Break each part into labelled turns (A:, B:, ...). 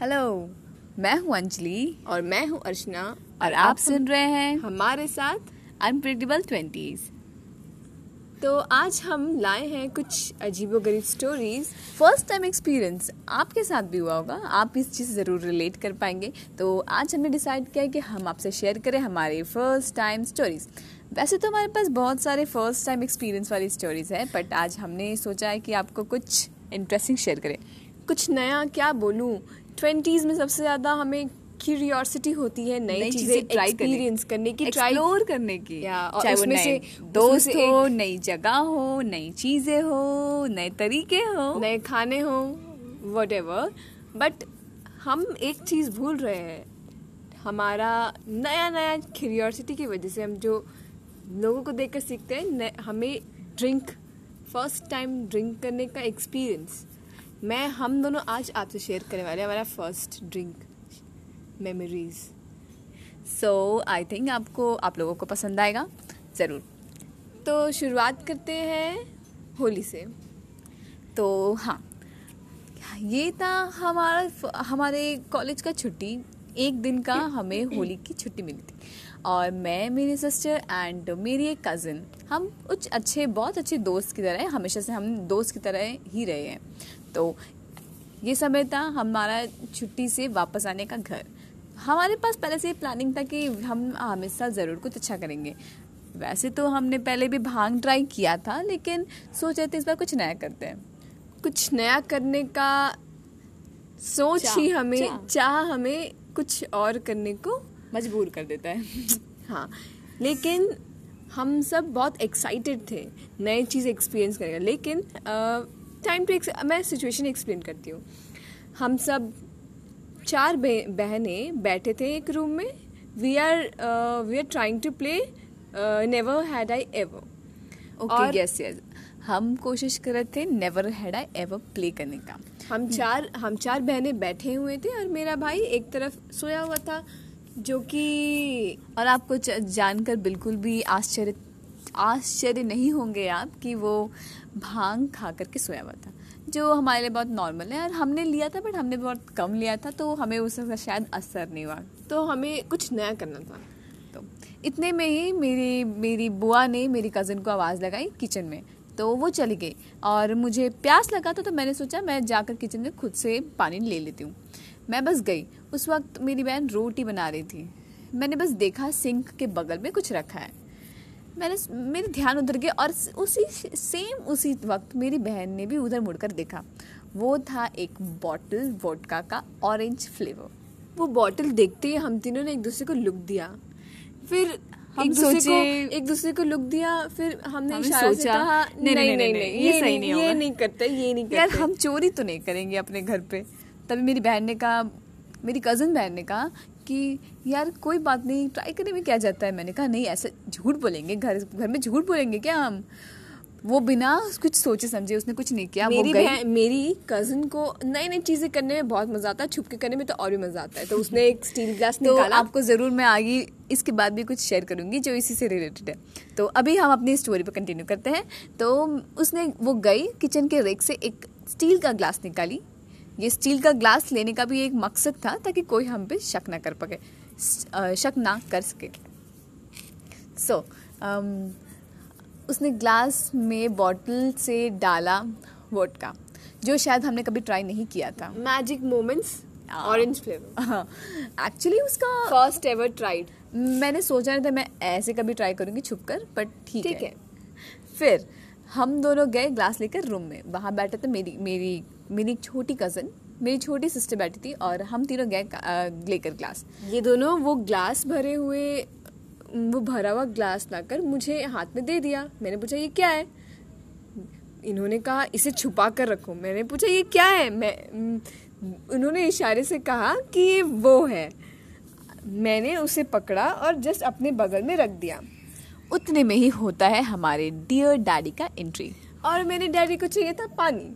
A: Hello मैं हूँ अंजलि।
B: और मैं हूँ अर्चना।
A: और आप सुन रहे हैं
B: हमारे साथ
A: अनप्रिडिक्टेबल ट्वेंटीज
B: तो आज हम लाए हैं कुछ अजीबोगरीब स्टोरीज
A: फ़र्स्ट टाइम एक्सपीरियंस आपके साथ भी हुआ होगा। आप इस चीज़ से ज़रूर रिलेट कर पाएँगे। तो आज हमने डिसाइड किया है कि हम आपसे शेयर करें हमारे फ़र्स्ट टाइम स्टोरीज वैसे तो हमारे पास बहुत सारे फ़र्स्ट टाइम एक्सपीरियंस वाली स्टोरीज है बट आज हमने सोचा है कि आपको कुछ इंटरेस्टिंग शेयर करें।
B: कुछ नया क्या बोलूँ? ट्वेंटीज में सबसे ज़्यादा हमें क्यूरियोसिटी होती है नई चीज़ें ट्राई एक्सपीरियंस करने की
A: एक्सप्लोर करने की। चाहे वो नए दोस्त हो नई जगह हो नई चीज़ें हो नए तरीके हो।
B: नए खाने हो वट बट हम एक चीज़ भूल रहे हैं। हमारा नया नया क्यूरियोसिटी की वजह से हम जो लोगों को देखकर सीखते हैं हमें ड्रिंक फ़र्स्ट टाइम ड्रिंक करने का एक्सपीरियंस मैं, हम दोनों आज आपसे शेयर करने वाले हमारा first drink memories
A: so I think आपको, आप लोगों को पसंद आएगा, ज़रूर.
B: तो शुरुआत करते हैं होली से.
A: तो हाँ ये था हमारा, हमारे कॉलेज का छुट्टी. एक दिन का हमें होली की छुट्टी मिली थी। और मैं मेरी सिस्टर एंड मेरी एक कज़न हम कुछ अच्छे बहुत अच्छे दोस्त की तरह हमेशा से हम दोस्त की तरह ही रहे हैं। तो ये समय था हमारा छुट्टी से वापस आने का घर। हमारे पास पहले से प्लानिंग था कि हम हमेशा ज़रूर कुछ अच्छा करेंगे। वैसे तो हमने पहले भी भाँग ट्राई किया था लेकिन सोच रहे थे इस बार कुछ नया करते हैं।
B: कुछ नया करने का सोच ही हमें चाह हमें कुछ और करने को
A: मजबूर कर देता है।
B: हाँ लेकिन हम सब बहुत एक्साइटेड थे नए चीज़ एक्सपीरियंस करेगा लेकिन टाइम टू मैं सिचुएशन एक्सप्लेन करती हूँ। हम सब चार बहनें बैठे थे एक रूम में। We are we are trying to play never had I ever
A: okay yes yes हम कोशिश कर रहे थे never had I ever play करने का।
B: हम चार हम चार बहनें बैठे हुए थे और मेरा भाई एक तरफ़ सोया हुआ था जो कि
A: और आपको जानकर बिल्कुल भी आश्चर्य आश्चर्य नहीं होंगे आप कि वो भाँग खा करके सोया हुआ था जो हमारे लिए बहुत नॉर्मल है और हमने लिया था बट हमने बहुत कम लिया था तो हमें उसका शायद असर नहीं हुआ।
B: तो हमें कुछ नया करना था।
A: तो इतने में ही मेरी मेरी बुआ ने मेरी कज़न को आवाज़ लगाई किचन में। तो वो चली गई। और मुझे प्यास लगा था तो मैंने सोचा मैं जाकर किचन में खुद से पानी ले लेती हूँ। मैं बस गई। उस वक्त मेरी बहन रोटी बना रही थी। मैंने बस देखा सिंक के बगल में कुछ रखा है। मैंने मेरे ध्यान उधर गया और उसी सेम उसी वक्त मेरी बहन ने भी उधर मुड़कर देखा। वो था एक बॉटल वोडका का ऑरेंज फ्लेवर
B: वो बॉटल देखते ही हम तीनों ने एक दूसरे को लुक दिया। फिर एक दूसरे को एक दूसरे को लुक दिया फिर हमने इशारा से कहा नहीं नहीं नहीं, नहीं, नहीं ये सही नहीं ये नहीं करते ये नहीं करते।
A: यार हम चोरी तो नहीं करेंगे अपने घर पे। तभी मेरी बहन ने कहा मेरी कज़न बहन ने कहा कि यार कोई बात नहीं ट्राई करने में क्या जाता है? मैंने कहा नहीं ऐसे झूठ बोलेंगे घर घर में झूठ बोलेंगे क्या हम? वो बिना कुछ सोचे समझे उसने कुछ नहीं किया
B: मेरी वो मेरी कज़न को नई नई चीज़ें करने में बहुत मज़ा आता है छुप के करने में तो और भी मज़ा आता है। तो उसने एक स्टील ग्लास तो निकाला।
A: आपको ज़रूर मैं आगे इसके बाद भी कुछ शेयर करूँगी जो इसी से रिलेटेड है। तो अभी हम अपनी स्टोरी पर कंटिन्यू करते हैं। तो उसने वो गई किचन के रेक से एक स्टील का ग्लास निकाली। ये स्टील का ग्लास लेने का भी एक मकसद था ताकि कोई हम पे शक ना कर पके शक ना कर सके। सो so, um, उसने ग्लास में बॉटल से डाला वोट का जो शायद हमने कभी ट्राई नहीं किया था।
B: Magic moments orange flavour
A: actually उसका
B: फ़र्स्ट एवर ट्राइड
A: मैंने सोचा नहीं था मैं ऐसे कभी ट्राई करूँगी छुप कर बट ठीक है।, है। फिर हम दोनों गए ग्लास लेकर रूम में। वहाँ बैठे थे मेरी मेरी मेरी छोटी कज़न मेरी छोटी सिस्टर बैठी थी और हम तीनों गए लेकर ग्लास
B: ये दोनों वो ग्लास भरे हुए वो भरा हुआ ग्लास लाकर मुझे हाथ में दे दिया। मैंने पूछा ये क्या है? इन्होंने कहा इसे छुपा कर रखो। मैंने पूछा ये क्या है? मैं उन्होंने इशारे से कहा कि ये वो है। मैंने उसे पकड़ा और जस्ट अपने बगल में रख दिया।
A: उतने में ही होता है हमारे डियर डैडी का एंट्री
B: और मेरे डैडी को चाहिए था पानी।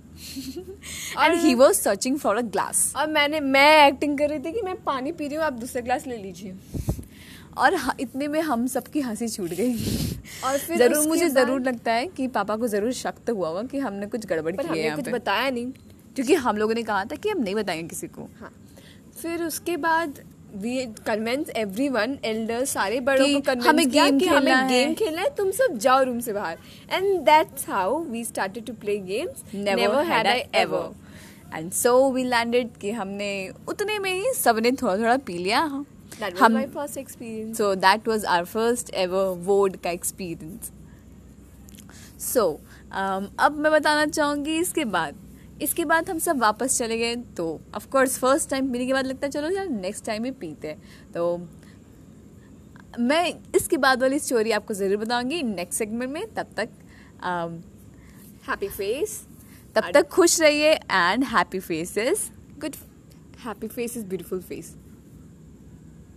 A: और he was searching for a glass
B: और मैंने मैं एक्टिंग कर रही थी कि मैं पानी पी रही हूँ आप दूसरा ग्लास ले लीजिए।
A: और इतने में हम सबकी हँसी छूट गई। और फिर ज़रूर मुझे ज़रूर लगता है कि पापा को ज़रूर शक तो हुआ होगा कि हमने कुछ गड़बड़ की है
B: कुछ बताया नहीं।
A: क्योंकि हम लोगों ने कहा था कि हम नहीं बताएँगे किसी को।
B: हाँ। फिर उसके बाद we convince every one elder सारे बड़ों
A: को हमें game
B: कि
A: खेलना
B: हमें। गेम खेलना है तुम सब जाओ रूम से बाहर। And that's how we started to play games
A: never had I ever. and so we landed कि हमने उतने में ही सबने थोड़ा थोड़ा पी लिया। हम
B: experience
A: so that was our first ever वोड का experience. So um, अब मैं बताना चाहूँगी इसके बाद. इसके बाद हम सब वापस चले गए तो ऑफ़ कोर्स फ़र्स्ट टाइम पीने के बाद लगता है चलो यार नेक्स्ट टाइम ही पीते हैं. तो मैं इसके बाद वाली स्टोरी आपको ज़रूर बताऊँगी नेक्स्ट सेगमेंट में तब तक um,
B: हैप्पी फेस
A: तब तक खुश रहिए and happy faces
B: good happy face is beautiful face